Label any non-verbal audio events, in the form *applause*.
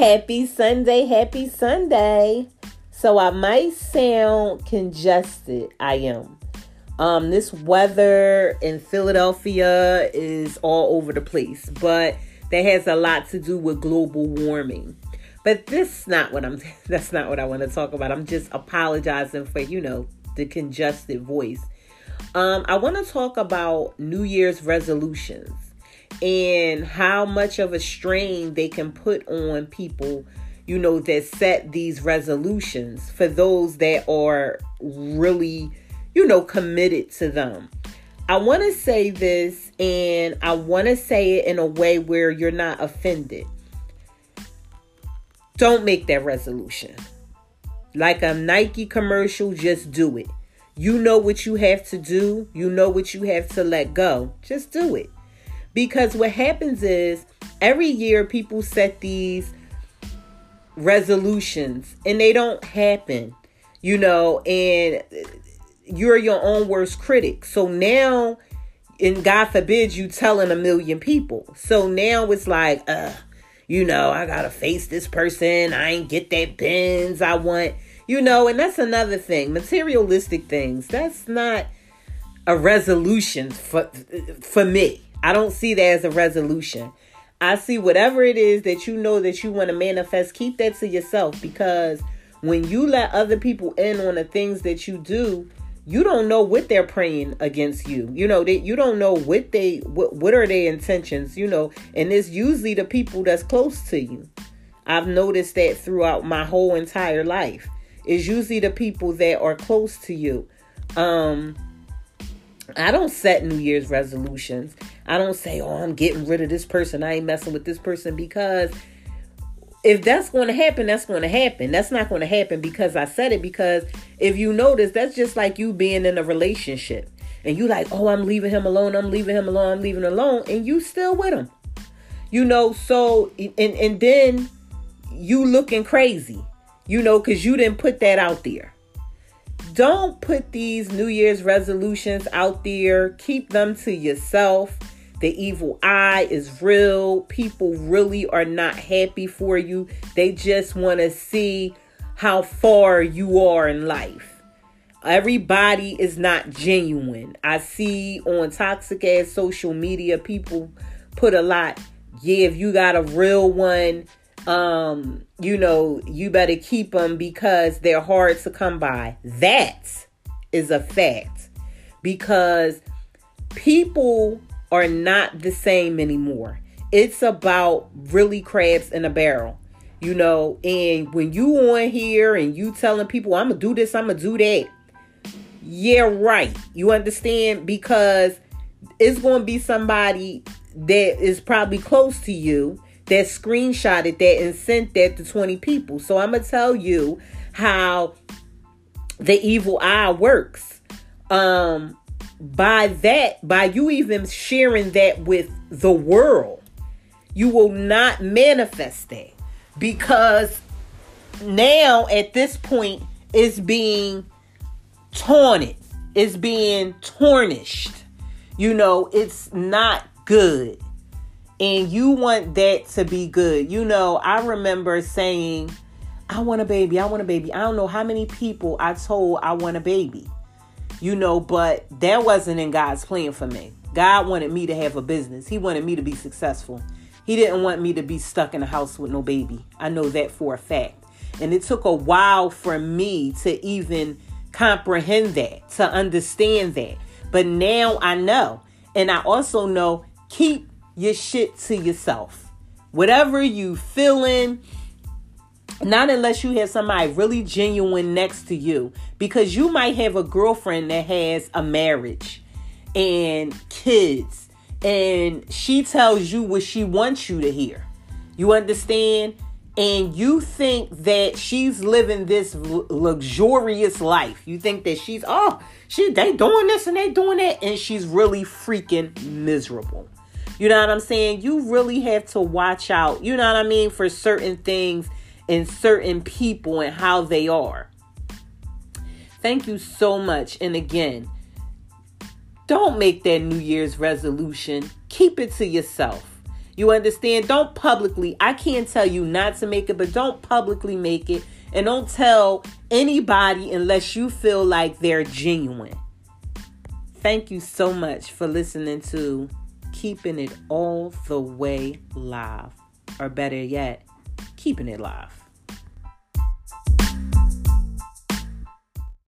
happy Sunday, happy Sunday. So I might sound congested. I am. Um, this weather in Philadelphia is all over the place, but that has a lot to do with global warming. But this not what I'm *laughs* that's not what I want to talk about. I'm just apologizing for, you know, the congested voice. Um, I want to talk about New Year's resolutions and how much of a strain they can put on people, you know, that set these resolutions for those that are really, you know, committed to them. I want to say this and I want to say it in a way where you're not offended. Don't make that resolution. Like a Nike commercial, just do it. You know what you have to do, you know what you have to let go. Just do it. Because what happens is every year people set these resolutions and they don't happen, you know, and you're your own worst critic. So now, and God forbid you telling a million people. So now it's like, uh, you know, I gotta face this person. I ain't get that Benz I want, you know, and that's another thing. Materialistic things. That's not a resolution for for me. I don't see that as a resolution. I see whatever it is that you know that you want to manifest, keep that to yourself because when you let other people in on the things that you do, you don't know what they're praying against you. You know, that you don't know what they what what are their intentions, you know, and it's usually the people that's close to you. I've noticed that throughout my whole entire life. It's usually the people that are close to you. Um I don't set New Year's resolutions. I don't say, oh, I'm getting rid of this person. I ain't messing with this person because if that's going to happen, that's going to happen. That's not going to happen because I said it. Because if you notice, that's just like you being in a relationship and you like, oh, I'm leaving him alone. I'm leaving him alone. I'm leaving alone. And you still with him. You know, so, and, and then you looking crazy, you know, because you didn't put that out there. Don't put these New Year's resolutions out there. Keep them to yourself. The evil eye is real. People really are not happy for you. They just want to see how far you are in life. Everybody is not genuine. I see on toxic ass social media people put a lot. Yeah, if you got a real one, um, you know, you better keep them because they're hard to come by. That is a fact because people are not the same anymore. It's about really crabs in a barrel, you know. And when you on here and you telling people, I'm gonna do this, I'm gonna do that. Yeah, right. You understand? Because it's gonna be somebody that is probably close to you that screenshotted that and sent that to 20 people. So I'm gonna tell you how the evil eye works. Um by that, by you even sharing that with the world, you will not manifest that because now at this point it's being taunted, it's being tarnished. You know, it's not good. And you want that to be good. You know, I remember saying, I want a baby, I want a baby. I don't know how many people I told I want a baby you know, but that wasn't in God's plan for me. God wanted me to have a business, He wanted me to be successful. He didn't want me to be stuck in a house with no baby. I know that for a fact. And it took a while for me to even comprehend that, to understand that. But now I know. And I also know keep your shit to yourself. Whatever you feeling, not unless you have somebody really genuine next to you. Because you might have a girlfriend that has a marriage and kids. And she tells you what she wants you to hear. You understand? And you think that she's living this l- luxurious life. You think that she's, oh, she they doing this and they doing that. And she's really freaking miserable. You know what I'm saying? You really have to watch out, you know what I mean, for certain things and certain people and how they are. Thank you so much. And again, don't make that New Year's resolution. Keep it to yourself. You understand? Don't publicly, I can't tell you not to make it, but don't publicly make it. And don't tell anybody unless you feel like they're genuine. Thank you so much for listening to keeping it all the way live, or better yet, keeping it live.